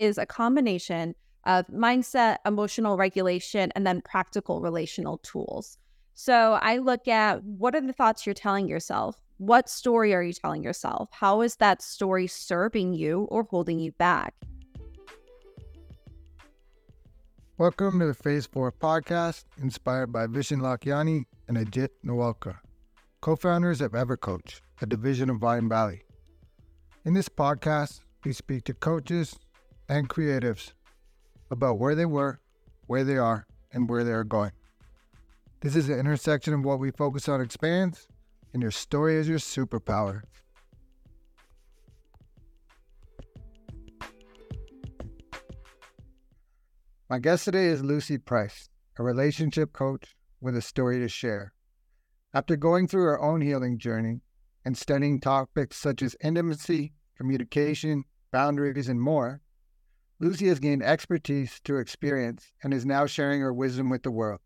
is a combination of mindset, emotional regulation, and then practical relational tools. So I look at what are the thoughts you're telling yourself? What story are you telling yourself? How is that story serving you or holding you back? Welcome to the Phase 4 podcast, inspired by Vishen Lakhiani and Ajit Nawalkar, co founders of EverCoach, a division of Mindvalley. In this podcast, we speak to coaches and creatives about where they were, where they are, and where they are going. This is the intersection of what we focus on expands, and your story is your superpower. My guest today is Lucy Price, a relationship coach with a story to share. After going through her own healing journey and studying topics such as intimacy, communication, boundaries, and more, Lucy has gained expertise through experience and is now sharing her wisdom with the world.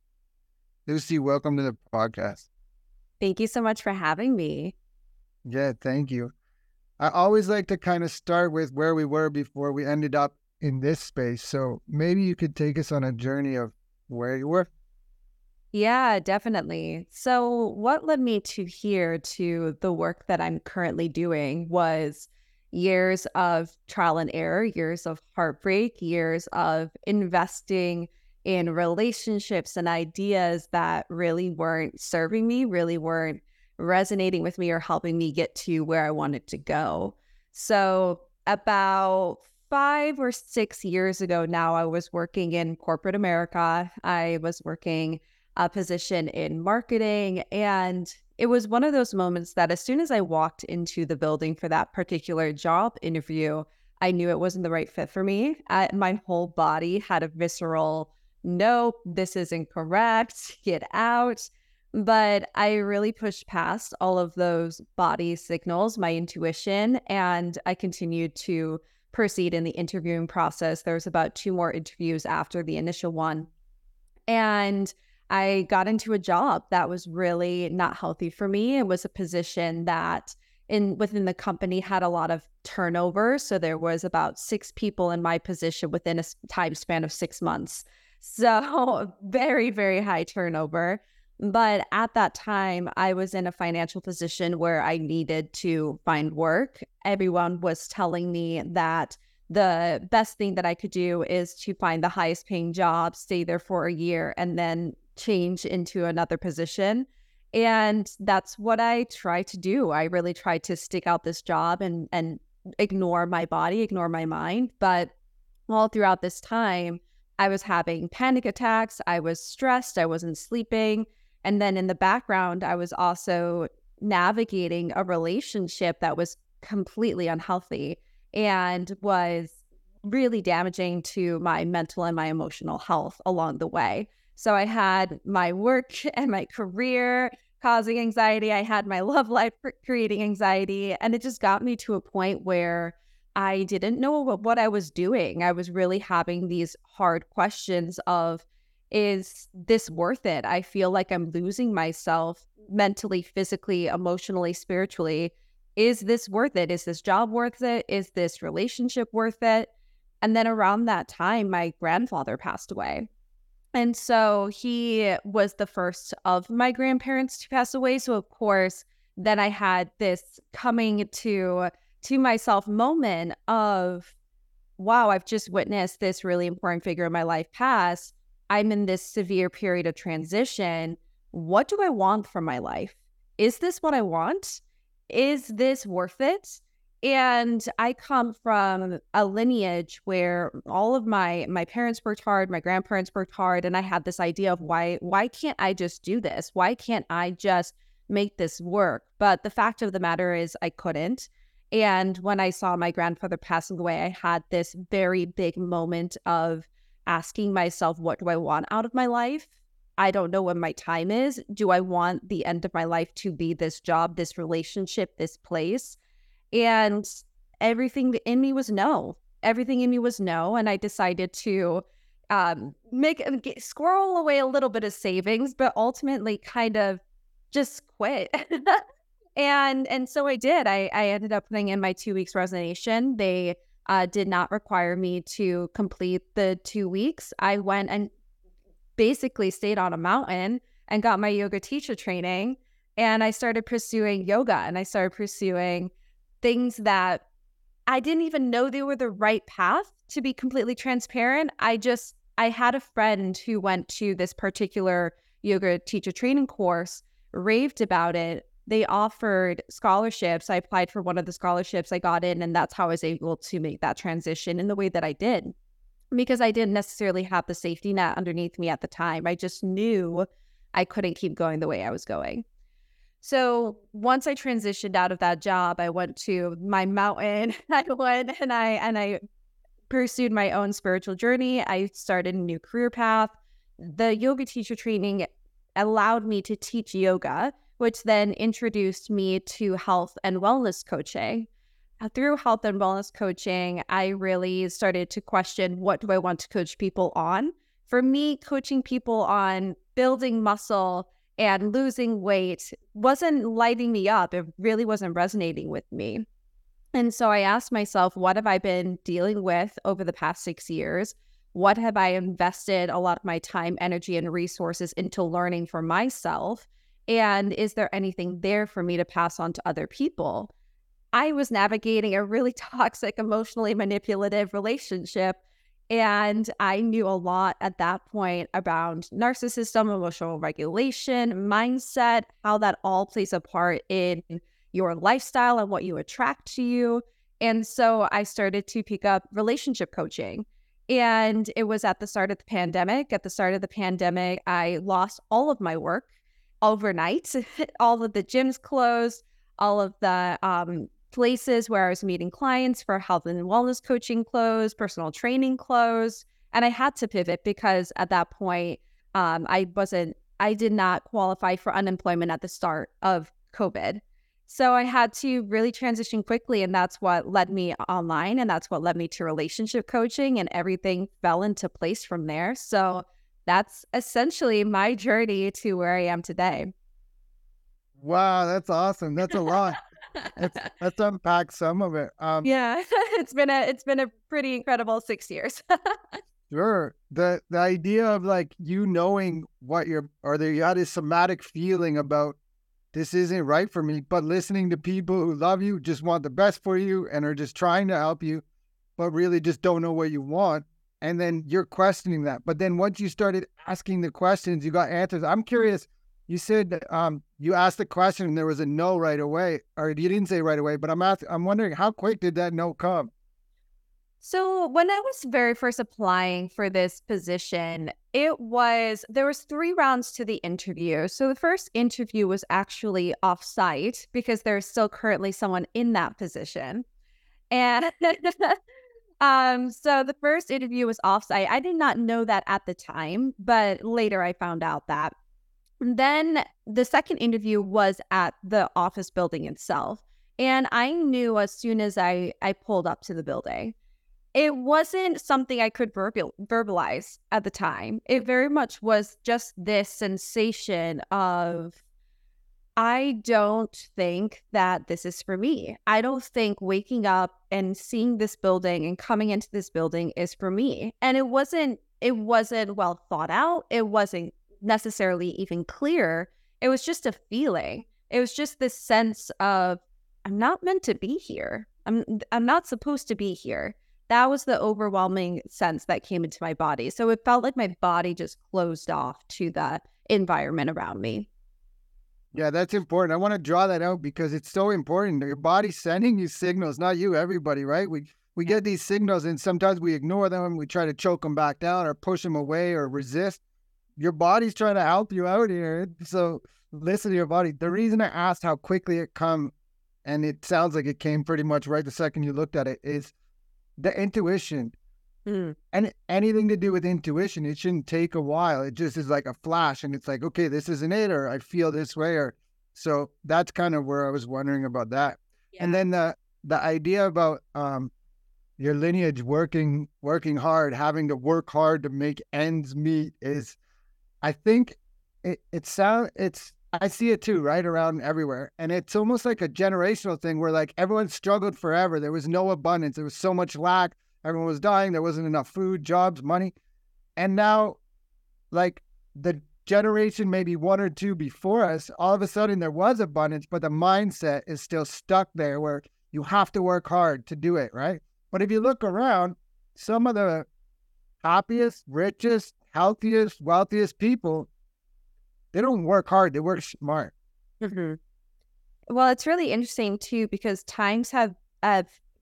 Lucy, welcome to the podcast. Thank you so much for having me. Yeah, thank you. I always like to kind of start with where we were before we ended up in this space. So maybe you could take us on a journey of where you were. Yeah, definitely. So, what led me to here to the work that I'm currently doing was years of trial and error, years of heartbreak, years of investing in relationships and ideas that really weren't serving me, really weren't resonating with me or helping me get to where I wanted to go. So, about five or six years ago now, I was working in corporate America. I was working a position in marketing and it was one of those moments that as soon as I walked into the building for that particular job interview, I knew it wasn't the right fit for me. I, my whole body had a visceral, nope, this isn't incorrect, get out. But I really pushed past all of those body signals, my intuition, and I continued to proceed in the interviewing process. There was about two more interviews after the initial one. And I got into a job that was really not healthy for me. It was a position that in within the company had a lot of turnover. So there was about six people in my position within a time span of six months. So very, very high turnover. But at that time, I was in a financial position where I needed to find work. Everyone was telling me that the best thing that I could do is to find the highest paying job, stay there for a year, and then change into another position. And that's what I try to do. I really try to stick out this job and and ignore my body, ignore my mind. But all throughout this time, I was having panic attacks. I was stressed. I wasn't sleeping. And then in the background, I was also navigating a relationship that was completely unhealthy and was really damaging to my mental and my emotional health along the way. So I had my work and my career causing anxiety. I had my love life creating anxiety. And it just got me to a point where I didn't know what, I was doing. I was really having these hard questions of, is this worth it? I feel like I'm losing myself mentally, physically, emotionally, spiritually. Is this worth it? Is this job worth it? Is this relationship worth it? And then around that time, my grandfather passed away. And so he was the first of my grandparents to pass away. So of course, then I had this coming to to myself moment of wow, I've just witnessed this really important figure in my life pass. I'm in this severe period of transition. What do I want from my life? Is this what I want? Is this worth it? And I come from a lineage where all of my my parents worked hard, my grandparents worked hard, and I had this idea of why why can't I just do this? Why can't I just make this work? But the fact of the matter is I couldn't. And when I saw my grandfather passing away, I had this very big moment of asking myself, what do I want out of my life? I don't know when my time is. Do I want the end of my life to be this job, this relationship, this place? And everything in me was no. Everything in me was no. And I decided to um, make get, squirrel away a little bit of savings, but ultimately kind of just quit. and and so I did. I I ended up putting in my two weeks resignation. They uh, did not require me to complete the two weeks. I went and basically stayed on a mountain and got my yoga teacher training. And I started pursuing yoga and I started pursuing things that I didn't even know they were the right path to be completely transparent. I just, I had a friend who went to this particular yoga teacher training course, raved about it. They offered scholarships. I applied for one of the scholarships. I got in, and that's how I was able to make that transition in the way that I did because I didn't necessarily have the safety net underneath me at the time. I just knew I couldn't keep going the way I was going. So once I transitioned out of that job, I went to my mountain. I went and I and I pursued my own spiritual journey. I started a new career path. The yoga teacher training allowed me to teach yoga, which then introduced me to health and wellness coaching. Uh, through health and wellness coaching, I really started to question what do I want to coach people on? For me, coaching people on building muscle and losing weight wasn't lighting me up. It really wasn't resonating with me. And so I asked myself, what have I been dealing with over the past six years? What have I invested a lot of my time, energy, and resources into learning for myself? And is there anything there for me to pass on to other people? I was navigating a really toxic, emotionally manipulative relationship. And I knew a lot at that point about narcissism, emotional regulation, mindset, how that all plays a part in your lifestyle and what you attract to you. And so I started to pick up relationship coaching. And it was at the start of the pandemic. At the start of the pandemic, I lost all of my work overnight. all of the gyms closed, all of the um, places where I was meeting clients for health and wellness coaching closed, personal training closed. And I had to pivot because at that point, um, I wasn't, I did not qualify for unemployment at the start of COVID. So I had to really transition quickly. And that's what led me online. And that's what led me to relationship coaching. And everything fell into place from there. So that's essentially my journey to where I am today. Wow, that's awesome. That's a lot. Let's, let's unpack some of it. Um, yeah, it's been a it's been a pretty incredible six years. sure. The the idea of like you knowing what you're or the you had a somatic feeling about this isn't right for me, but listening to people who love you, just want the best for you, and are just trying to help you, but really just don't know what you want. And then you're questioning that. But then once you started asking the questions, you got answers. I'm curious you said um, you asked the question and there was a no right away, or you didn't say right away. But I'm asking, I'm wondering how quick did that no come? So when I was very first applying for this position, it was there was three rounds to the interview. So the first interview was actually off-site because there's still currently someone in that position. And um so the first interview was off-site. I did not know that at the time, but later I found out that then the second interview was at the office building itself. And I knew as soon as I, I pulled up to the building, it wasn't something I could verbal, verbalize at the time. It very much was just this sensation of, I don't think that this is for me. I don't think waking up and seeing this building and coming into this building is for me. And it wasn't, it wasn't well thought out. It wasn't necessarily even clear. It was just a feeling. It was just this sense of I'm not meant to be here. I'm I'm not supposed to be here. That was the overwhelming sense that came into my body. So it felt like my body just closed off to the environment around me. Yeah, that's important. I want to draw that out because it's so important. Your body's sending you signals, not you, everybody, right? We we get these signals and sometimes we ignore them. and We try to choke them back down or push them away or resist your body's trying to help you out here. So listen to your body. The reason I asked how quickly it come, and it sounds like it came pretty much right the second you looked at it, is the intuition. Mm. And anything to do with intuition, it shouldn't take a while. It just is like a flash, and it's like, okay, this isn't it, or I feel this way, or so that's kind of where I was wondering about that. Yeah. And then the the idea about um, your lineage working working hard, having to work hard to make ends meet is I think it it sound it's I see it too, right around everywhere. And it's almost like a generational thing where like everyone struggled forever. There was no abundance. There was so much lack. Everyone was dying. There wasn't enough food, jobs, money. And now, like the generation, maybe one or two before us, all of a sudden there was abundance, but the mindset is still stuck there where you have to work hard to do it, right? But if you look around, some of the happiest, richest, healthiest, wealthiest people they don't work hard, they work smart. Mm-hmm. Well, it's really interesting too because times have,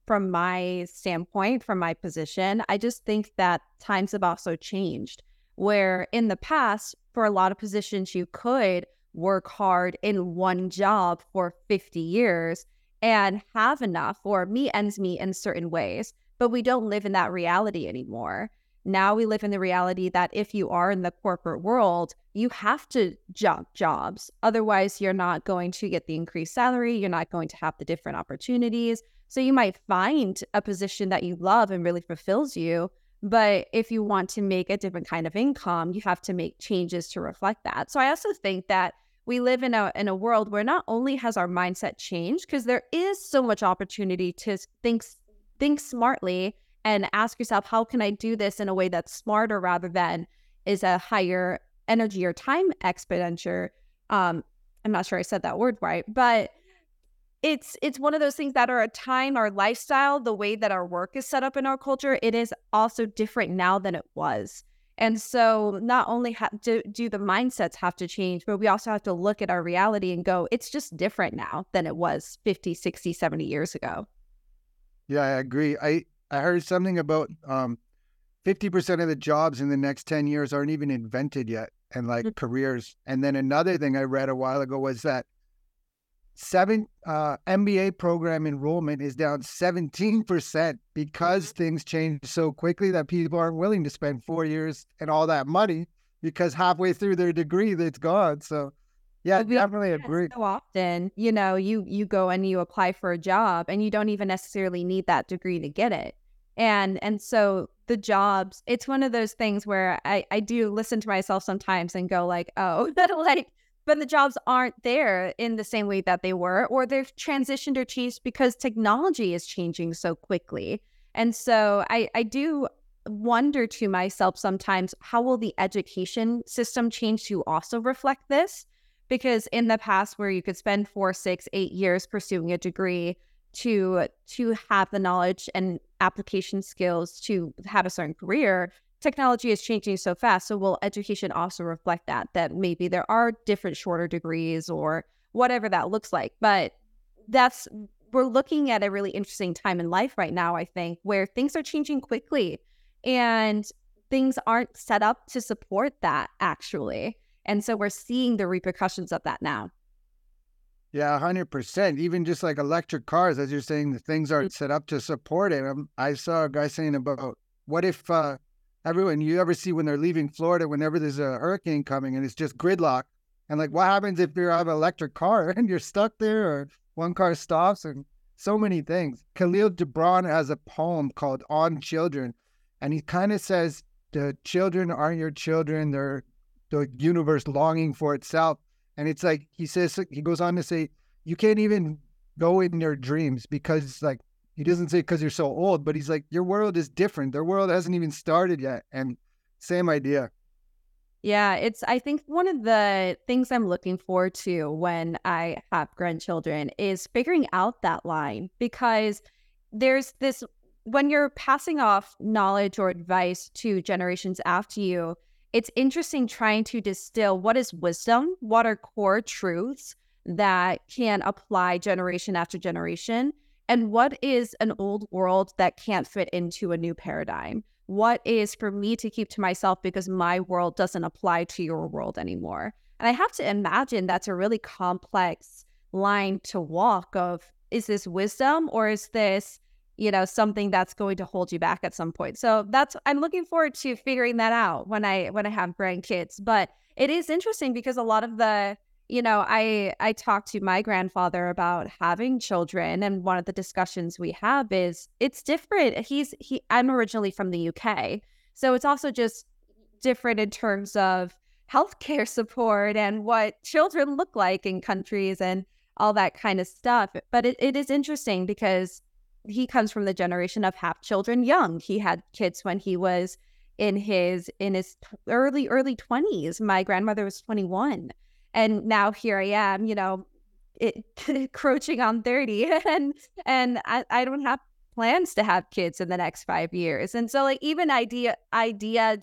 from my standpoint, from my position, I just think that times have also changed. Where in the past, for a lot of positions, you could work hard in one job for 50 years and have enough or meet ends meet in certain ways. But we don't live in that reality anymore. Now we live in the reality that if you are in the corporate world, you have to jump jobs. Otherwise, you're not going to get the increased salary. You're not going to have the different opportunities. So you might find a position that you love and really fulfills you. But if you want to make a different kind of income, you have to make changes to reflect that. So I also think that we live in a in a world where not only has our mindset changed because there is so much opportunity to think think smartly and ask yourself, how can I do this in a way that's smarter rather than is a higher energy or time expenditure? Um, I'm not sure I said that word right, but it's it's one of those things that are a time our lifestyle the way that our work is set up in our culture it is also different now than it was. And so not only ha- do, do the mindsets have to change but we also have to look at our reality and go it's just different now than it was 50 60 70 years ago. Yeah i agree. I I heard something about um, 50% of the jobs in the next 10 years aren't even invented yet and like mm-hmm. careers. And then another thing I read a while ago was that seven uh, MBA program enrollment is down 17% because mm-hmm. things change so quickly that people aren't willing to spend four years and all that money because halfway through their degree, it's gone. So yeah, we, definitely agree. So often, you know, you you go and you apply for a job and you don't even necessarily need that degree to get it. And and so the jobs it's one of those things where i i do listen to myself sometimes and go like oh that like but the jobs aren't there in the same way that they were or they've transitioned or changed because technology is changing so quickly. And so i i do wonder to myself sometimes how will the education system change to also reflect this because in the past where you could spend four six eight years pursuing a degree to to have the knowledge and application skills to have a certain career technology is changing so fast. So will education also reflect that that maybe there are different shorter degrees or whatever that looks like. But that's we're looking at a really interesting time in life right now i think where things are changing quickly and things aren't set up to support that actually and so we're seeing the repercussions of that now yeah, hundred percent. Even just like electric cars, as you're saying, the things aren't mm. set up to support it. Um, I saw a guy saying about what if uh, everyone you ever see when they're leaving Florida, whenever there's a hurricane coming and it's just gridlock, and like what happens if you have an electric car and you're stuck there, or one car stops, and so many things. Khalil Gibran has a poem called "On Children," and he kind of says the children aren't your children; they're the universe longing for itself and it's like he says he goes on to say you can't even go in your dreams because like he doesn't say because you're so old, but he's like your world is different. Their world hasn't even started yet, and same idea. Yeah, it's I think one of the things I'm looking forward to when I have grandchildren is figuring out that line because there's this when you're passing off knowledge or advice to generations after you, it's interesting trying to distill what is wisdom, what are core truths that can apply generation after generation, and what is an old world that can't fit into a new paradigm. What is for me to keep to myself because my world doesn't apply to your world anymore. And I have to imagine that's a really complex line to walk of is this wisdom or is this you know something that's going to hold you back at some point. So that's i'm looking forward to figuring that out when i when i have grandkids. But it is interesting because a lot of the you know i i talked to my grandfather about having children and one of the discussions we have is it's different. He's he i'm originally from the uk so it's also just different in terms of healthcare support and what children look like in countries and all that kind of stuff. But it, it is interesting because he comes from the generation of have children young. He had kids when he was in his in his early early 20s. My grandmother was 21 and now here I am, you know, it crouching on 30 and and I, I don't have plans to have kids in the next 5 years. And so like even idea idea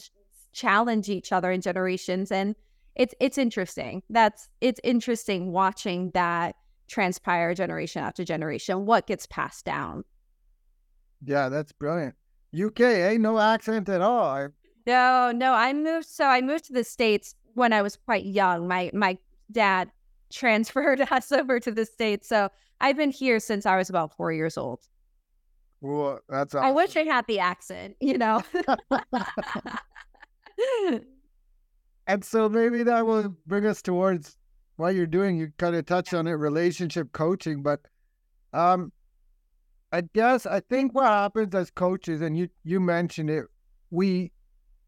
challenge each other in generations and it's it's interesting. That's it's interesting watching that transpire generation after generation what gets passed down. Yeah, that's brilliant. UK, eh? No accent at all. No, no. I moved. So I moved to the states when I was quite young. My my dad transferred us over to the states, so I've been here since I was about four years old. Well, that's. Awesome. I wish I had the accent. You know. and so maybe that will bring us towards what you're doing. You kind of touched on it, relationship coaching, but um, I guess I think what happens as coaches, and you you mentioned it, we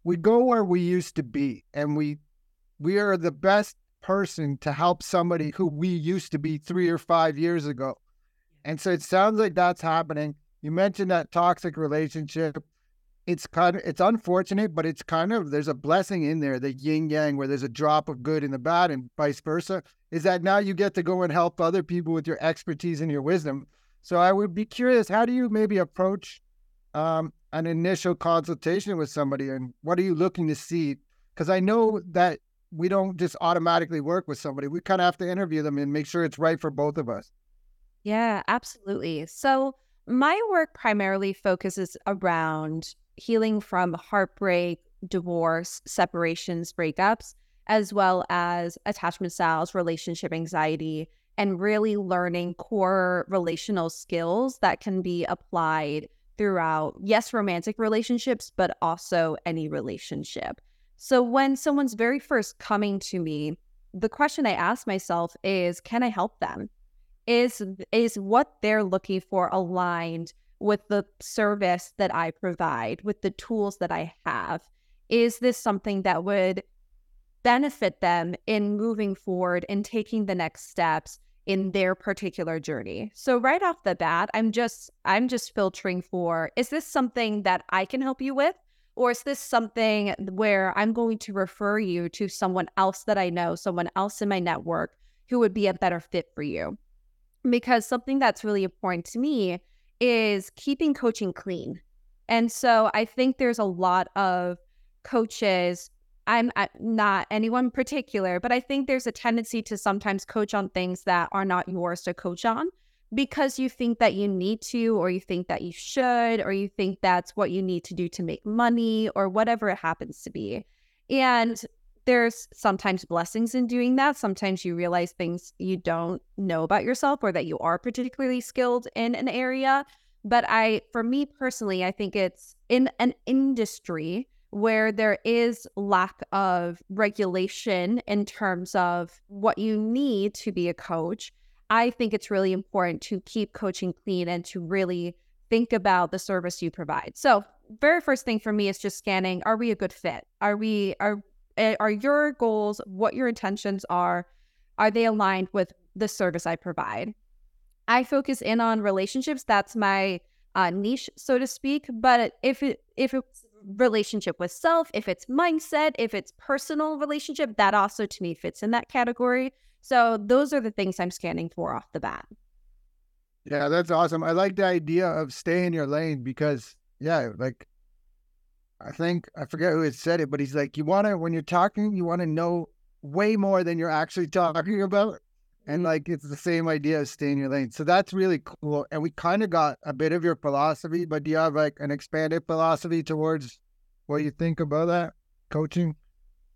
we go where we used to be, and we we are the best person to help somebody who we used to be three or five years ago. And so it sounds like that's happening. You mentioned that toxic relationship. It's kind of it's unfortunate, but it's kind of there's a blessing in there, the yin yang, where there's a drop of good in the bad, and vice versa. Is that now you get to go and help other people with your expertise and your wisdom. So I would be curious, how do you maybe approach um, an initial consultation with somebody, and what are you looking to see? Because I know that we don't just automatically work with somebody. We kind of have to interview them and make sure it's right for both of us. Yeah, absolutely. So my work primarily focuses around healing from heartbreak, divorce, separations, breakups, as well as attachment styles, relationship anxiety, and really learning core relational skills that can be applied throughout, yes, romantic relationships, but also any relationship. So when someone's very first coming to me, the question I ask myself is, can I help them? Is is what they're looking for aligned with the service that I provide, with the tools that I have? Is this something that would benefit them in moving forward and taking the next steps in their particular journey. So right off the bat, I'm just I'm just filtering for is this something that I can help you with or is this something where I'm going to refer you to someone else that I know, someone else in my network who would be a better fit for you? Because something that's really important to me is keeping coaching clean. And so I think there's a lot of coaches. I'm not anyone particular, but I think there's a tendency to sometimes coach on things that are not yours to coach on because you think that you need to, or you think that you should, or you think that's what you need to do to make money, or whatever it happens to be. And there's sometimes blessings in doing that. Sometimes you realize things you don't know about yourself or that you are particularly skilled in an area. But I, for me personally, I think it's in an industry where there is lack of regulation in terms of what you need to be a coach I think it's really important to keep coaching clean and to really think about the service you provide. So, very first thing for me is just scanning are we a good fit? Are we are eh, are your goals, what your intentions are, are they aligned with the service I provide? I focus in on relationships. That's my uh, niche, so to speak. But if it if it's relationship with self, if it's mindset, if it's personal relationship, that also to me fits in that category. So those are the things I'm scanning for off the bat. Yeah, that's awesome. I like the idea of stay in your lane because yeah, like I think I forget who had said it, but he's like, you want to when you're talking, you want to know way more than you're actually talking about. And like it's the same idea as stay in your lane. So that's really cool. And we kind of got a bit of your philosophy, but do you have like an expanded philosophy towards what you think about that coaching?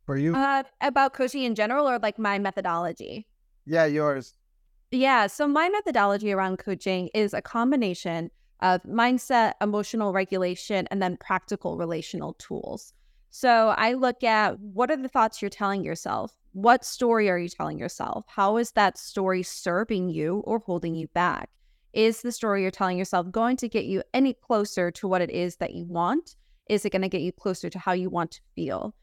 for you? Uh, about coaching in general or like my methodology? Yeah, yours. Yeah. So my methodology around coaching is a combination of mindset, emotional regulation, and then practical relational tools. So I look at what are the thoughts you're telling yourself? What story are you telling yourself? How is that story serving you or holding you back? Is the story you're telling yourself going to get you any closer to what it is that you want? Is it going to get you closer to how you want to feel?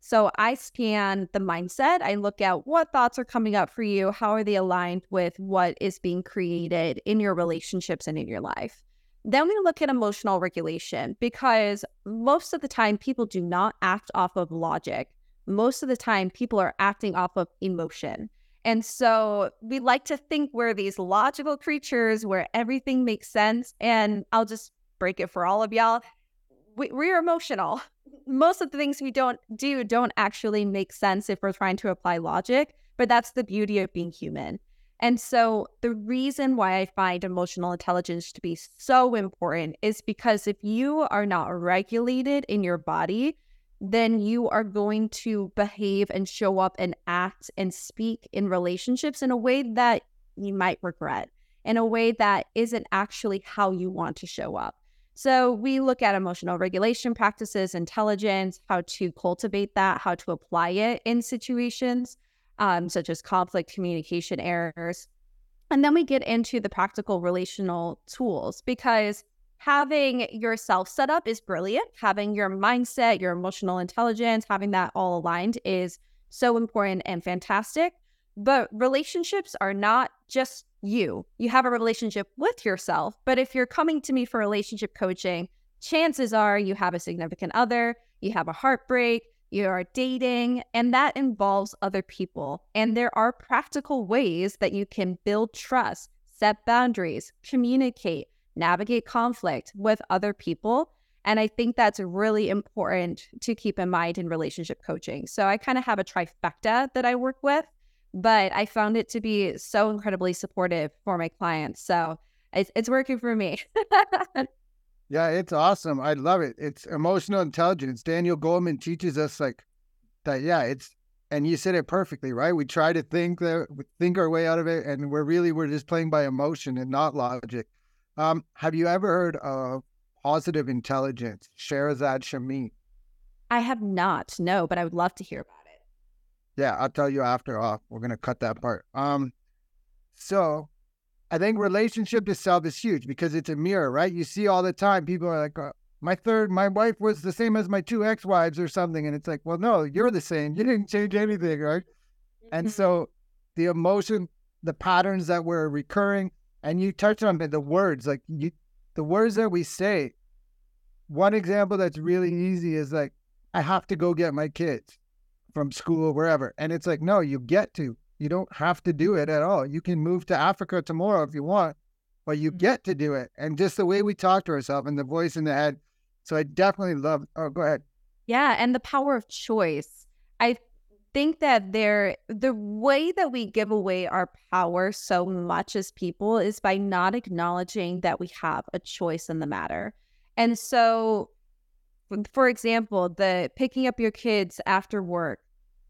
So I scan the mindset. I look at what thoughts are coming up for you. How are they aligned with what is being created in your relationships and in your life? Then we look at emotional regulation because most of the time people do not act off of logic. Most of the time people are acting off of emotion. And so we like to think we're these logical creatures where everything makes sense. And I'll just break it for all of y'all. We, we're emotional. Most of the things we don't do don't actually make sense if we're trying to apply logic, but that's the beauty of being human. And so the reason why I find emotional intelligence to be so important is because if you are not regulated in your body, then you are going to behave and show up and act and speak in relationships in a way that you might regret, in a way that isn't actually how you want to show up. So we look at emotional regulation practices, intelligence, how to cultivate that, how to apply it in situations um, such as conflict communication errors. And then we get into the practical relational tools because having yourself set up is brilliant. Having your mindset, your emotional intelligence, having that all aligned is so important and fantastic. But relationships are not just you. You have a relationship with yourself. But if you're coming to me for relationship coaching, chances are you have a significant other, you have a heartbreak, you are dating, and that involves other people. And there are practical ways that you can build trust, set boundaries, communicate, navigate conflict with other people. And I think that's really important to keep in mind in relationship coaching. So I kind of have a trifecta that I work with, but I found it to be so incredibly supportive for my clients. So it's, it's working for me. Yeah, it's awesome. I love it. It's emotional intelligence. Daniel Goleman teaches us like that. Yeah, it's and you said it perfectly, right? We try to think that think our way out of it, and we're really we're just playing by emotion and not logic. Um, have you ever heard of positive intelligence? Shirzad Chamine. I have not, no, but I would love to hear about it. Yeah, I'll tell you after off. We're gonna cut that part. Um, so I think relationship to self is huge because it's a mirror, right? You see all the time people are like, uh, my third, my wife was the same as my two ex wives or something. And it's like, well, no, you're the same. You didn't change anything, right? And mm-hmm. so the emotion, the patterns that were recurring, and you touched on the words, like you, the words that we say. One example that's really easy is like, I have to go get my kids from school, wherever. And it's like, no, you get to. You don't have to do it at all. You can move to Africa tomorrow if you want, but you mm-hmm. get to do it. And just the way we talk to ourselves and the voice in the head. So I definitely love. Oh, go ahead. Yeah, and the power of choice. I think that there the way that we give away our power so much as people is by not acknowledging that we have a choice in the matter. And so for example, the picking up your kids after work,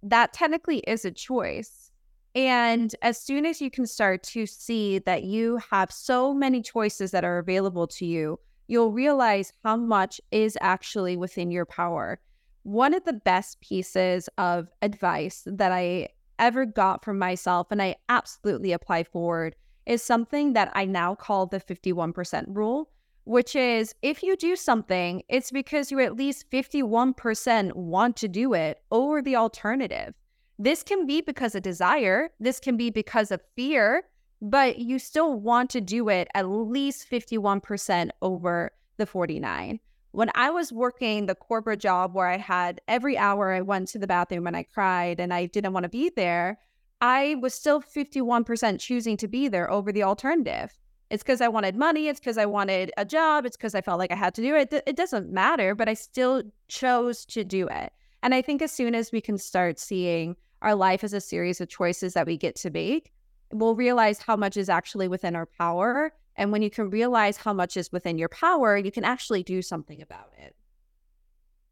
that technically is a choice and as soon as you can start to see that you have so many choices that are available to you, you'll realize how much is actually within your power. One of the best pieces of advice that I ever got from myself, and I absolutely apply forward, is something that I now call the 51% rule, which is if you do something, it's because you at least 51% want to do it over the alternative. This can be because of desire, this can be because of fear, but you still want to do it at least 51% over the 49. When I was working the corporate job where I had every hour I went to the bathroom and I cried and I didn't want to be there, I was still 51% choosing to be there over the alternative. It's because I wanted money. It's because I wanted a job. It's because I felt like I had to do it. It doesn't matter, but I still chose to do it. And I think as soon as we can start seeing our life is a series of choices that we get to make, we'll realize how much is actually within our power. And when you can realize how much is within your power, you can actually do something about it.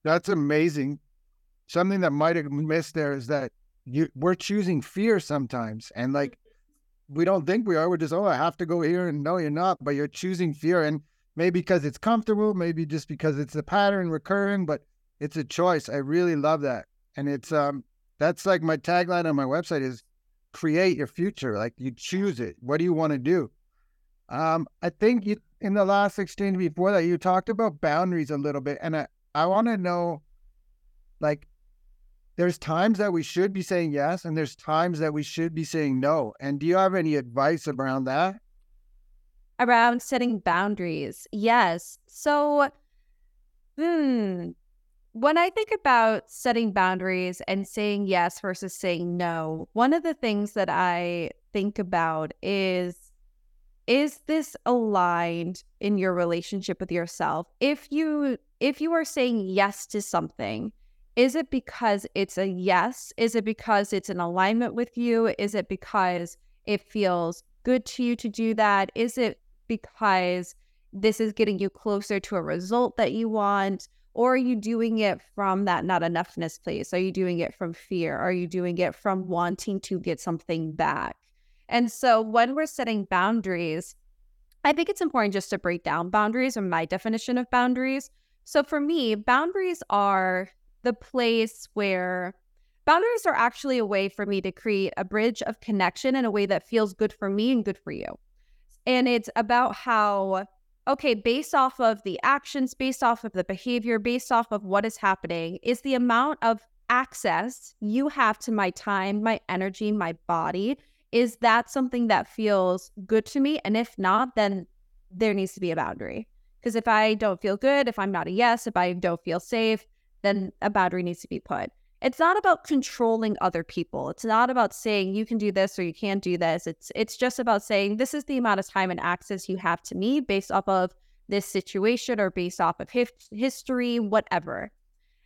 That's amazing. Something that might have missed there is that you we're choosing fear sometimes. And like we don't think we are. We're just, oh, I have to go here. And no, you're not, but you're choosing fear. And maybe because it's comfortable, maybe just because it's a pattern recurring, but it's a choice. I really love that. And it's um that's like my tagline on my website is create your future. Like you choose it. What do you want to do? Um, I think you in the last exchange before that you talked about boundaries a little bit, and I I want to know, like, there's times that we should be saying yes, and there's times that we should be saying no. And do you have any advice around that? Around setting boundaries. Yes. So, hmm, when I think about setting boundaries and saying yes versus saying no, one of the things that I think about is is this aligned in your relationship with yourself? If you if you are saying yes to something, is it because it's a yes? Is it because it's in alignment with you? Is it because it feels good to you to do that? Is it because this is getting you closer to a result that you want? Or are you doing it from that not enoughness place? Are you doing it from fear? Are you doing it from wanting to get something back? And so when we're setting boundaries, I think it's important just to break down boundaries or my definition of boundaries. So for me, boundaries are the place where boundaries are actually a way for me to create a bridge of connection in a way that feels good for me and good for you. And it's about how okay, based off of the actions, based off of the behavior, based off of what is happening, is the amount of access you have to my time, my energy, my body. Is that something that feels good to me? And if not, then there needs to be a boundary. Because if I don't feel good, if I'm not a yes, if I don't feel safe, then a boundary needs to be put. It's not about controlling other people. It's not about saying you can do this or you can't do this. It's it's just about saying this is the amount of time and access you have to me based off of this situation or based off of hif- history, whatever.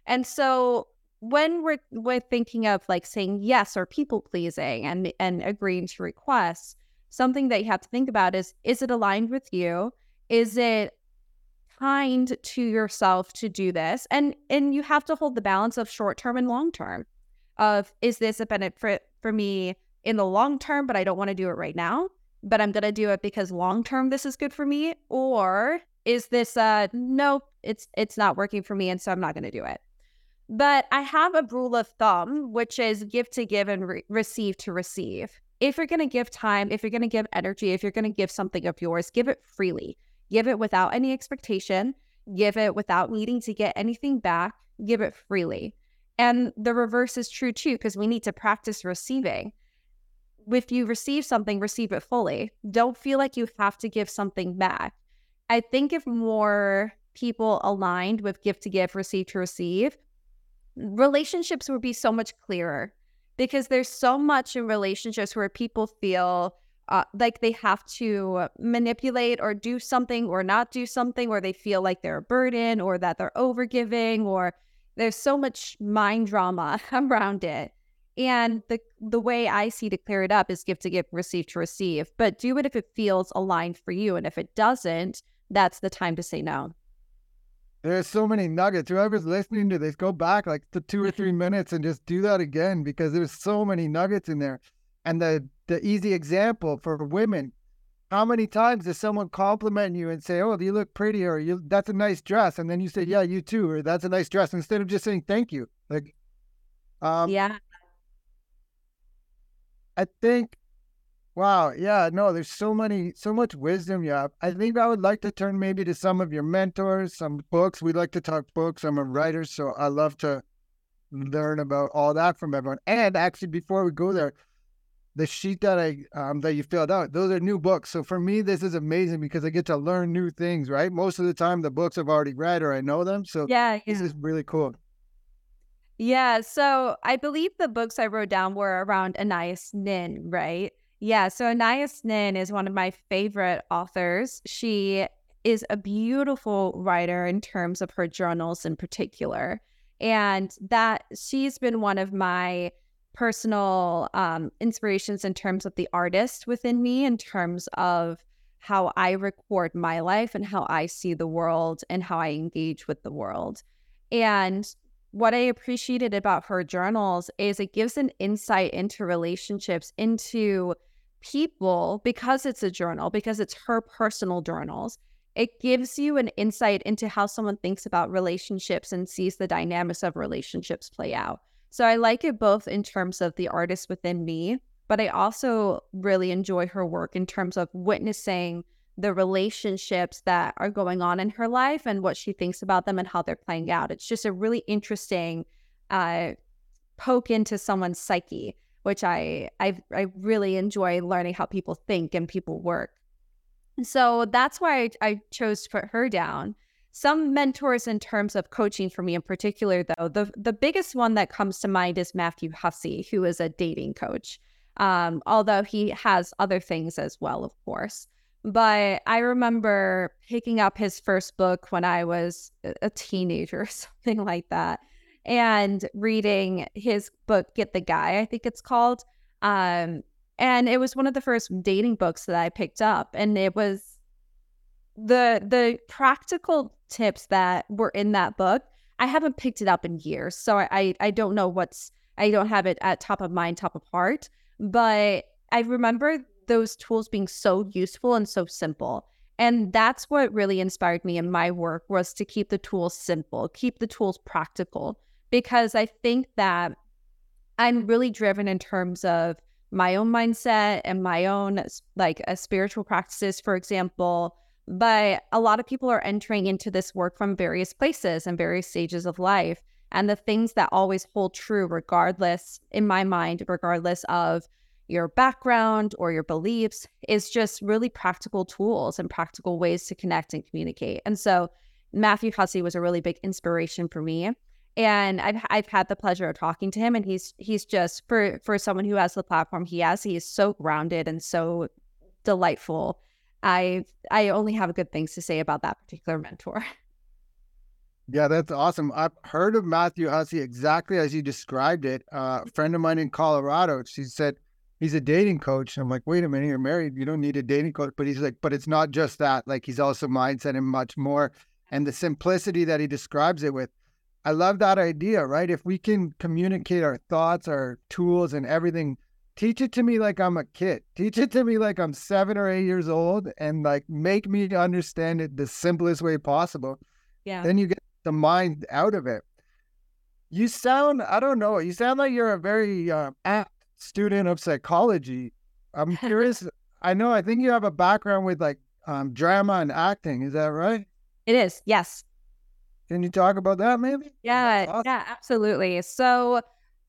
And so when we're we're thinking of like saying yes or people pleasing and and agreeing to requests, something that you have to think about is is it aligned with you? Is it kind to yourself to do this and and you have to hold the balance of short term and long term of is this a benefit for me in the long term but i don't want to do it right now but i'm going to do it because long term this is good for me or is this uh no it's it's not working for me and so i'm not going to do it? But i have a rule of thumb which is give to give and re- receive to receive. If you're going to give time if you're going to give energy if you're going to give something of yours give it freely Give it without any expectation, give it without needing to get anything back, give it freely. And the reverse is true too, because we need to practice receiving. If you receive something, receive it fully. Don't feel like you have to give something back. I think if more people aligned with give to give, receive to receive, relationships would be so much clearer because there's so much in relationships where people feel uh, like they have to manipulate or do something or not do something, or they feel like they're a burden or that they're overgiving, or there's so much mind drama around it. And the the way I see to clear it up is give to give, receive to receive. But do it if it feels aligned for you. And if it doesn't, that's the time to say no. There's so many nuggets. Whoever's listening to this, go back like to two or three minutes and just do that again because there's so many nuggets in there. And the the easy example for women. How many times does someone compliment you and say, "Oh, you look pretty," or "You that's a nice dress," and then you say, "Yeah, you too," or "That's a nice dress," instead of just saying thank you. Like, um, yeah. I think, wow, yeah, no, there's so many, so much wisdom you have. I think I would like to turn maybe to some of your mentors, some books. We like to talk books. I'm a writer, so I love to learn about all that from everyone. And actually, before we go there, the sheet that I um, that you filled out, those are new books. So for me, this is amazing because I get to learn new things. Right, most of the time the books I've already read or I know them. So yeah, yeah. this is really cool. Yeah, so I believe the books I wrote down were around Anais Nin, right? Yeah, so Anais Nin is one of my favorite authors. She is a beautiful writer in terms of her journals in particular. And that she's been one of my personal um, inspirations in terms of the artist within me, in terms of how I record my life and how I see the world and how I engage with the world. And what I appreciated about her journals is it gives an insight into relationships, into people, because it's a journal, because it's her personal journals. It gives you an insight into how someone thinks about relationships and sees the dynamics of relationships play out. So I like it both in terms of the artist within me, but I also really enjoy her work in terms of witnessing the relationships that are going on in her life and what she thinks about them and how they're playing out. It's just a really interesting uh, poke into someone's psyche, which I I I really enjoy learning how people think and people work. So that's why I, I chose to put her down. Some mentors in terms of coaching for me in particular, though, the the biggest one that comes to mind is Matthew Hussey, who is a dating coach. Um, although he has other things as well, of course. But I remember picking up his first book when I was a teenager or something like that, and reading his book, Get the Guy, I think it's called. Um, and it was one of the first dating books that I picked up. And it was the the practical tips that were in that book. I haven't picked it up in years. So I, I don't know what's I don't have it at top of mind, top of heart. But I remember those tools being so useful and so simple. And that's what really inspired me in my work was to keep the tools simple, keep the tools practical, because I think that I'm really driven in terms of my own mindset and my own like uh, spiritual practices, for example. But a lot of people are entering into this work from various places and various stages of life. And the things that always hold true, regardless, in my mind, regardless of your background or your beliefs is just really practical tools and practical ways to connect and communicate. And so Matthew Hussey was a really big inspiration for me. And I've I've had the pleasure of talking to him and he's he's just for for someone who has the platform he has, he is so grounded and so delightful. I I only have good things to say about that particular mentor. Yeah, that's awesome. I've heard of Matthew Hussey exactly as you described it. Uh, a friend of mine in Colorado, she said he's a dating coach. I'm like, wait a minute, you're married. You don't need a dating coach. But he's like, but it's not just that. Like he's also mindset and much more. And the simplicity that he describes it with. I love that idea, right? If we can communicate our thoughts, our tools, and everything, teach it to me like I'm a kid. Teach it to me like I'm seven or eight years old and like make me understand it the simplest way possible. Yeah. Then you get the mind out of it. You sound, I don't know, you sound like you're a very uh, apt student of psychology. I'm curious. I know. I think you have a background with like um, drama and acting. Is that right? It is. Yes. Can you talk about that, maybe? Yeah. Awesome. Yeah. Absolutely. So,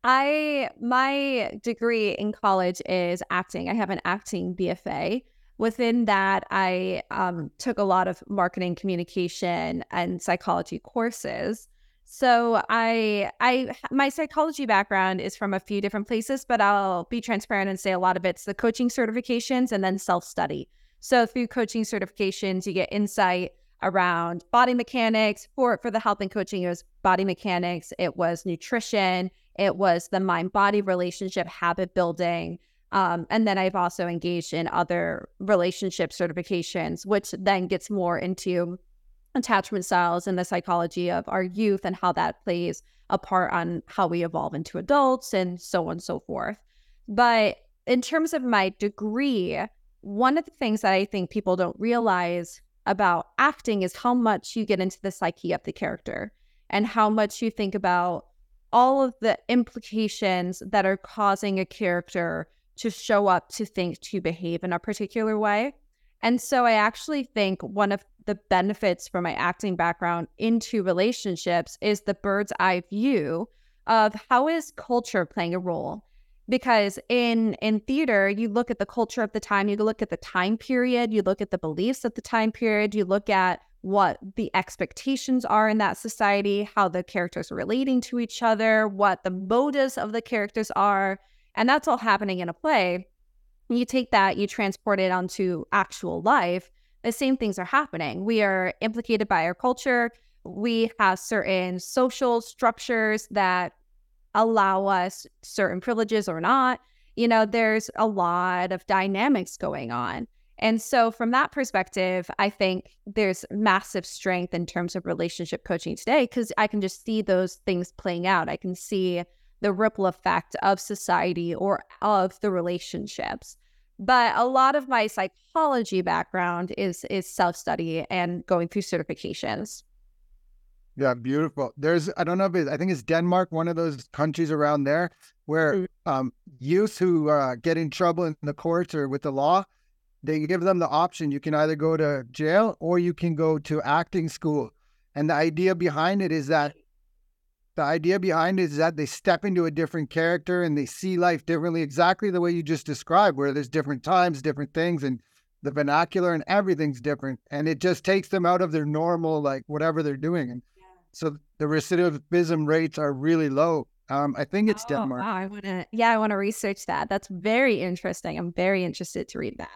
I my degree in college is acting. I have an acting BFA. Within that, I um, took a lot of marketing, communication, and psychology courses. So I I my psychology background is from a few different places, but I'll be transparent and say a lot of it's the coaching certifications and then self-study. So through coaching certifications, you get insight around body mechanics. For for the health and coaching, it was body mechanics, it was nutrition, it was the mind-body relationship habit building. Um, and then I've also engaged in other relationship certifications, which then gets more into attachment styles and the psychology of our youth and how that plays a part on how we evolve into adults and so on and so forth. But in terms of my degree, one of the things that I think people don't realize about acting is how much you get into the psyche of the character and how much you think about all of the implications that are causing a character to show up, to think, to behave in a particular way. And so I actually think one of the benefits from my acting background into relationships is the bird's eye view of how is culture playing a role because in in theater you look at the culture of the time you look at the time period you look at the beliefs of the time period you look at what the expectations are in that society how the characters are relating to each other what the motives of the characters are and that's all happening in a play you take that, you transport it onto actual life, the same things are happening. We are implicated by our culture. We have certain social structures that allow us certain privileges or not. You know, there's a lot of dynamics going on. And so, from that perspective, I think there's massive strength in terms of relationship coaching today because I can just see those things playing out. I can see the ripple effect of society or of the relationships. But a lot of my psychology background is is self-study and going through certifications. Yeah, beautiful. There's I don't know if it, I think it's Denmark, one of those countries around there where mm. um, youth who uh, get in trouble in the courts or with the law, they give them the option. You can either go to jail or you can go to acting school. And the idea behind it is that the idea behind it is that they step into a different character and they see life differently, exactly the way you just described, where there's different times, different things, and the vernacular and everything's different. And it just takes them out of their normal, like whatever they're doing. And yeah. so the recidivism rates are really low. Um, I think it's oh, Denmark. Wow, I want to, yeah, I want to research that. That's very interesting. I'm very interested to read that.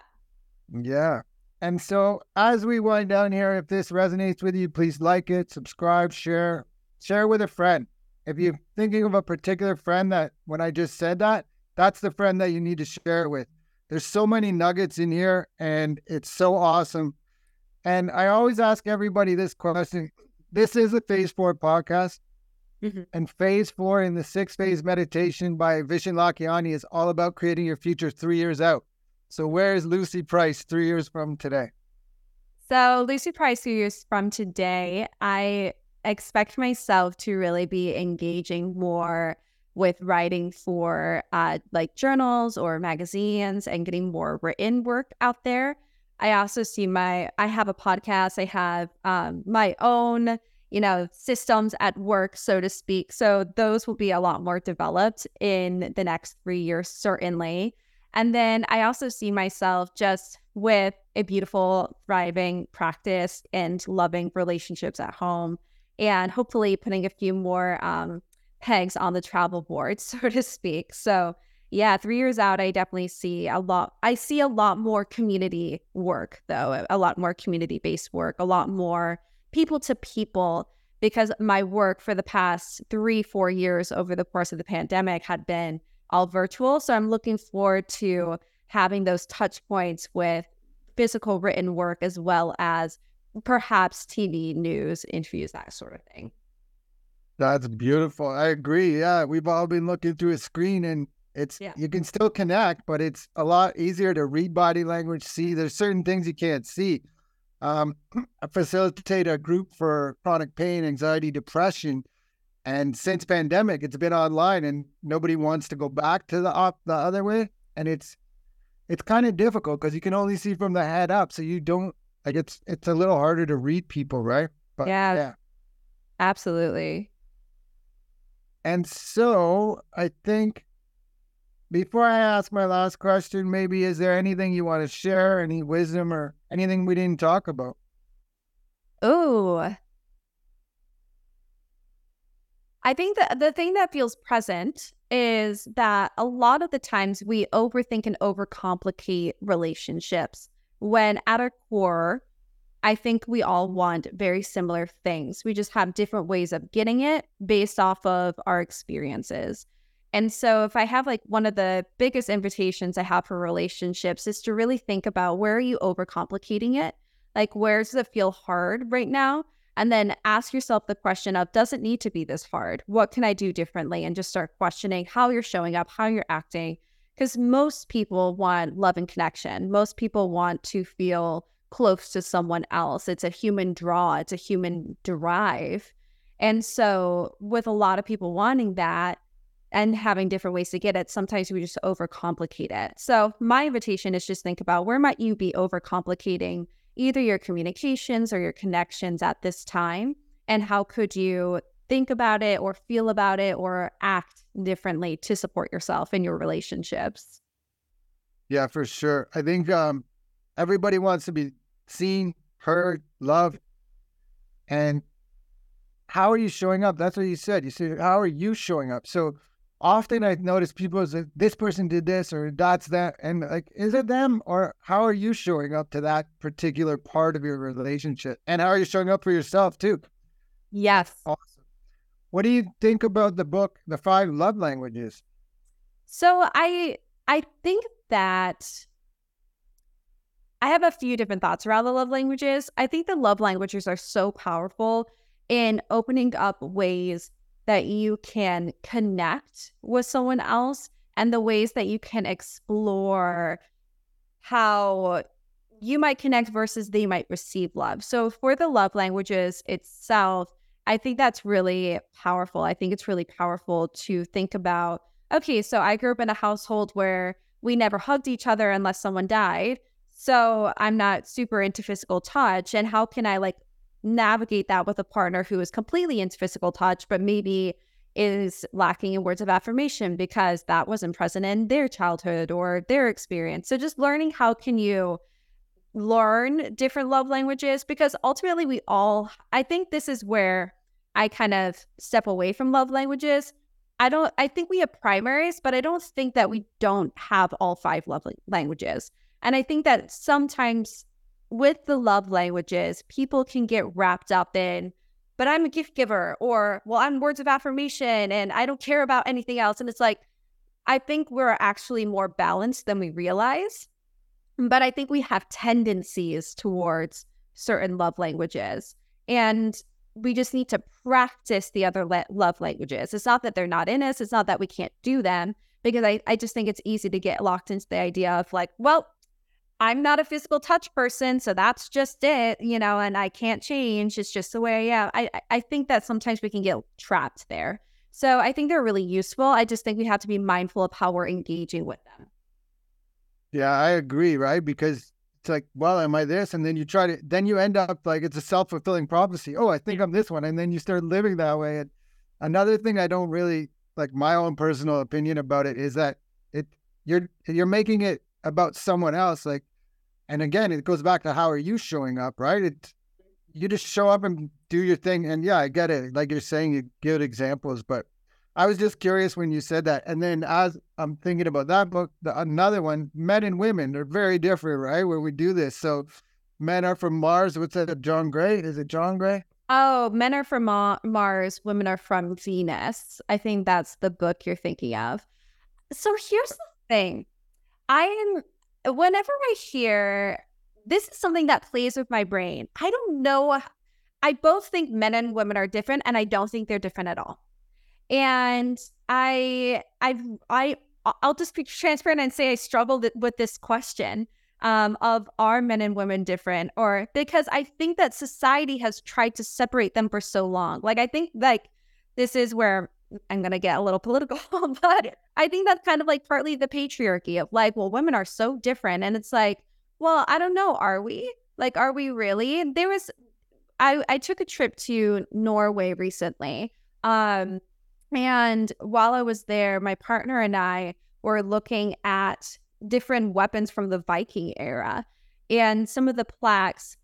Yeah. And so as we wind down here, if this resonates with you, please like it, subscribe, share, share with a friend. If you're thinking of a particular friend that when I just said that, that's the friend that you need to share it with. There's so many nuggets in here and it's so awesome. And I always ask everybody this question. This is a phase four podcast. Mm-hmm. And phase four in the six phase meditation by Vishen Lakhiani is all about creating your future three years out. So where is Lucy Price three years from today? So Lucy Price three years from today, I expect myself to really be engaging more with writing for uh, like journals or magazines and getting more written work out there. I also see my, I have a podcast, I have um, my own, you know, systems at work, so to speak. So those will be a lot more developed in the next three years, certainly. And then I also see myself just with a beautiful, thriving practice and loving relationships at home and hopefully putting a few more um, pegs on the travel board, so to speak. So, yeah, three years out, I definitely see a lot. I see a lot more community work, though, a lot more community based work, a lot more people to people, because my work for the past three, four years over the course of the pandemic had been all virtual. So, I'm looking forward to having those touch points with physical written work as well as perhaps TV news, interviews, that sort of thing. That's beautiful. I agree. Yeah, we've all been looking through a screen and it's yeah. you can still connect, but it's a lot easier to read body language, see there's certain things you can't see. Um, I facilitate a group for chronic pain, anxiety, depression, and since pandemic, it's been online, and nobody wants to go back to the op the other way, and it's it's kind of difficult because you can only see from the head up, so you don't like it's it's a little harder to read people, right? But yeah, yeah. absolutely. And so I think before I ask my last question, maybe is there anything you want to share, any wisdom or anything we didn't talk about? Oh, I think that the thing that feels present is that a lot of the times we overthink and overcomplicate relationships when at our core, I think we all want very similar things. We just have different ways of getting it based off of our experiences. And so, if I have like one of the biggest invitations I have for relationships is to really think about where are you overcomplicating it? Like, where does it feel hard right now? And then ask yourself the question of, does it need to be this hard? What can I do differently? And just start questioning how you're showing up, how you're acting. Because most people want love and connection. Most people want to feel close to someone else. It's a human draw, it's a human drive. And so, with a lot of people wanting that and having different ways to get it, sometimes we just overcomplicate it. So, my invitation is just think about where might you be overcomplicating either your communications or your connections at this time? And how could you think about it or feel about it or act differently to support yourself in your relationships? Yeah, for sure. I think um, Everybody wants to be seen, heard, loved. And how are you showing up? That's what you said. You said, how are you showing up? So often I notice people say, this person did this or that's that. And like, is it them or how are you showing up to that particular part of your relationship? And how are you showing up for yourself too? Yes. Awesome. What do you think about the book, The Five Love Languages? So I I think that I have a few different thoughts around the love languages. I think the love languages are so powerful in opening up ways that you can connect with someone else and the ways that you can explore how you might connect versus they might receive love. So for the love languages itself, I think that's really powerful. I think it's really powerful to think about okay, so I grew up in a household where we never hugged each other unless someone died. So I'm not super into physical touch. And how can I like navigate that with a partner who is completely into physical touch, but maybe is lacking in words of affirmation because that wasn't present in their childhood or their experience. So just learning how can you learn different love languages because ultimately we all I think this is where I kind of step away from love languages. I don't I think we have primaries, but I don't think that we don't have all five love languages. And I think that sometimes with the love languages, people can get wrapped up in but I'm a gift giver or well I'm words of affirmation and I don't care about anything else and it's like I think we're actually more balanced than we realize. But I think we have tendencies towards certain love languages. And we just need to practice the other love languages. It's not that they're not in us, it's not that we can't do them, because I, I just think it's easy to get locked into the idea of like, well, I'm not a physical touch person, so that's just it, you know, and I can't change. It's just the way I am. I, I think that sometimes we can get trapped there. So I think they're really useful. I just think we have to be mindful of how we're engaging with them. Yeah, I agree, right? Because it's like, well, am I this? And then you try to, then you end up like it's a self fulfilling prophecy. Oh, I think I'm this one. And then you start living that way. And another thing I don't really like my own personal opinion about it is that it, you're, you're making it about someone else. Like, and again, it goes back to how are you showing up, right? It, you just show up and do your thing. And yeah, I get it. Like you're saying, you give examples, but I was just curious when you said that. And then as I'm thinking about that book, the, another one, men and women are very different, right? Where we do this. So men are from Mars. What's that? John Gray? Is it John Gray? Oh, men are from Ma- Mars, women are from Venus. I think that's the book you're thinking of. So here's the thing. I am whenever I hear this is something that plays with my brain. I don't know I both think men and women are different and I don't think they're different at all. And I, I, I, I'll just be transparent and say I struggled with this question um, of are men and women different, or because I think that society has tried to separate them for so long. Like I think like this is where I'm gonna get a little political, but I think that's kind of like partly the patriarchy of like, well, women are so different, and it's like, well, I don't know, are we? Like, are we really? There was, I I took a trip to Norway recently, um, and while I was there, my partner and I were looking at different weapons from the Viking era. And some of the plaques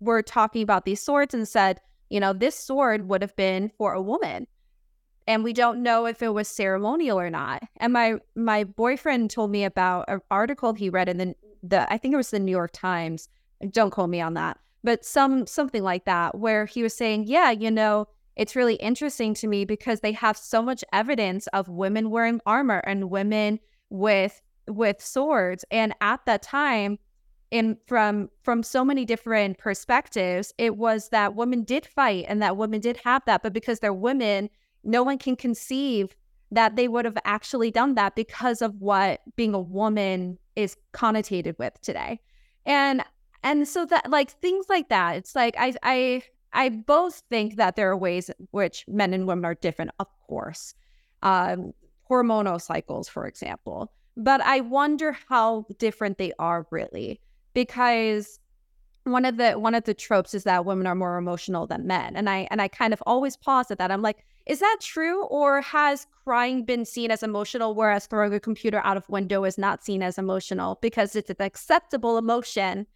were talking about these swords and said, you know, this sword would have been for a woman. And we don't know if it was ceremonial or not. And my my boyfriend told me about an article he read in the the I think it was the New York Times. Don't quote me on that, but some something like that, where he was saying, yeah, you know, it's really interesting to me because they have so much evidence of women wearing armor and women with with swords and at that time in from from so many different perspectives it was that women did fight and that women did have that but because they're women no one can conceive that they would have actually done that because of what being a woman is connotated with today and and so that like things like that it's like i i I both think that there are ways in which men and women are different, of course. Um, hormonal cycles, for example. But I wonder how different they are really, because one of the one of the tropes is that women are more emotional than men. And I and I kind of always pause at that. I'm like, is that true? Or has crying been seen as emotional, whereas throwing a computer out of window is not seen as emotional because it's an acceptable emotion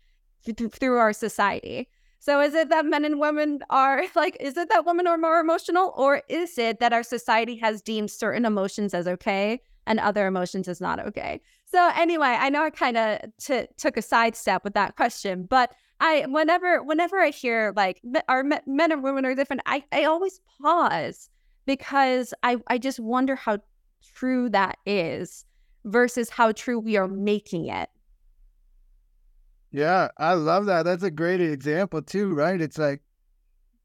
th- through our society? So is it that men and women are like, is it that women are more emotional? Or is it that our society has deemed certain emotions as okay and other emotions as not okay? So anyway, I know I kind of t- took a sidestep with that question, but I whenever whenever I hear like are men and women are different, I, I always pause because I, I just wonder how true that is versus how true we are making it. Yeah, I love that. That's a great example too, right? It's like,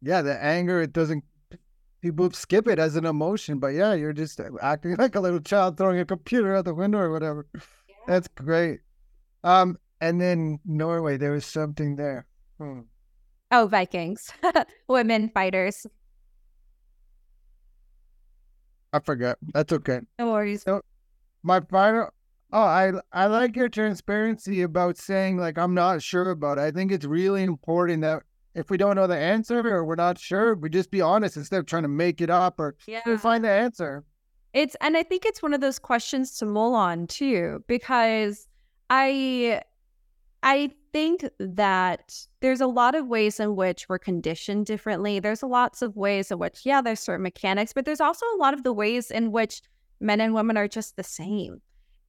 yeah, the anger, it doesn't, people skip it as an emotion, but yeah, you're just acting like a little child throwing a computer out the window or whatever. Yeah. That's great. Um, and then Norway, there was something there. Hmm. Oh, Vikings, women fighters. I forgot. That's okay. No worries. So, my final Oh, I I like your transparency about saying like I'm not sure about it. I think it's really important that if we don't know the answer or we're not sure, we just be honest instead of trying to make it up or Yeah. find the answer. It's and I think it's one of those questions to mull on too, because I I think that there's a lot of ways in which we're conditioned differently. There's lots of ways in which, yeah, there's certain mechanics, but there's also a lot of the ways in which men and women are just the same.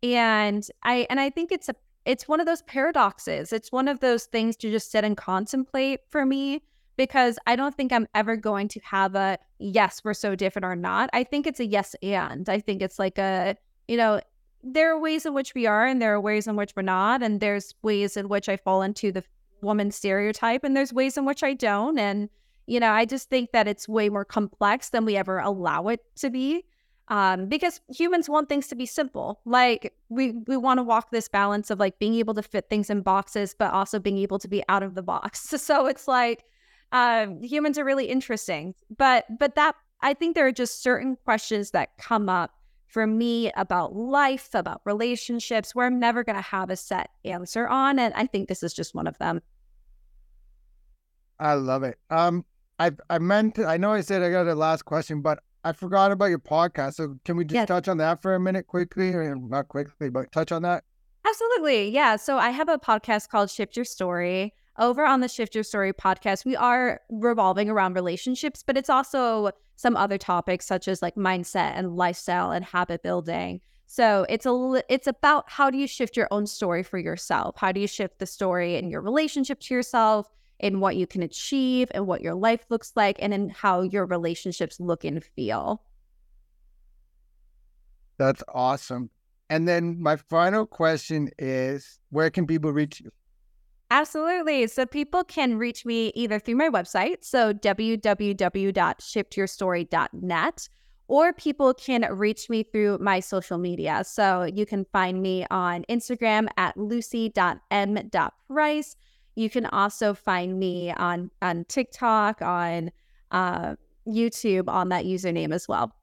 And I and I think it's a it's one of those paradoxes. It's one of those things to just sit and contemplate for me because I don't think I'm ever going to have a yes, we're so different or not. I think it's a yes and. I think it's like a, you know, there are ways in which we are and there are ways in which we're not. And there's ways in which I fall into the woman stereotype and there's ways in which I don't. And, you know, I just think that it's way more complex than we ever allow it to be. Um, because humans want things to be simple. Like we we want to walk this balance of like being able to fit things in boxes, but also being able to be out of the box. So it's like um, humans are really interesting, but but that I think there are just certain questions that come up for me about life, about relationships, where I'm never going to have a set answer on, and I think this is just one of them. I love it. Um, I I meant to, I know I said I got a last question, but I forgot about your podcast. So can we just Yeah. touch on that for a minute quickly, or not quickly, but touch on that? Absolutely. Yeah. So I have a podcast called Shift Your Story. Over on the Shift Your Story podcast, we are revolving around relationships, but it's also some other topics such as like mindset and lifestyle and habit building. So it's a it's about how do you shift your own story for yourself? How do you shift the story in your relationship to yourself, in what you can achieve, and what your life looks like, and in how your relationships look and feel. That's awesome. And then my final question is, where can people reach you? Absolutely. So people can reach me either through my website, so www.shiftyourstory.net, or people can reach me through my social media. So you can find me on Instagram at lucy.m.price. You can also find me on on TikTok, on uh, YouTube on that username as well.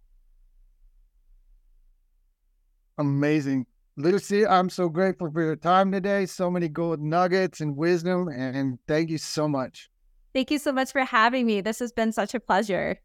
Amazing. Lucy, I'm so grateful for your time today. So many gold nuggets and wisdom, and thank you so much. Thank you so much for having me. This has been such a pleasure.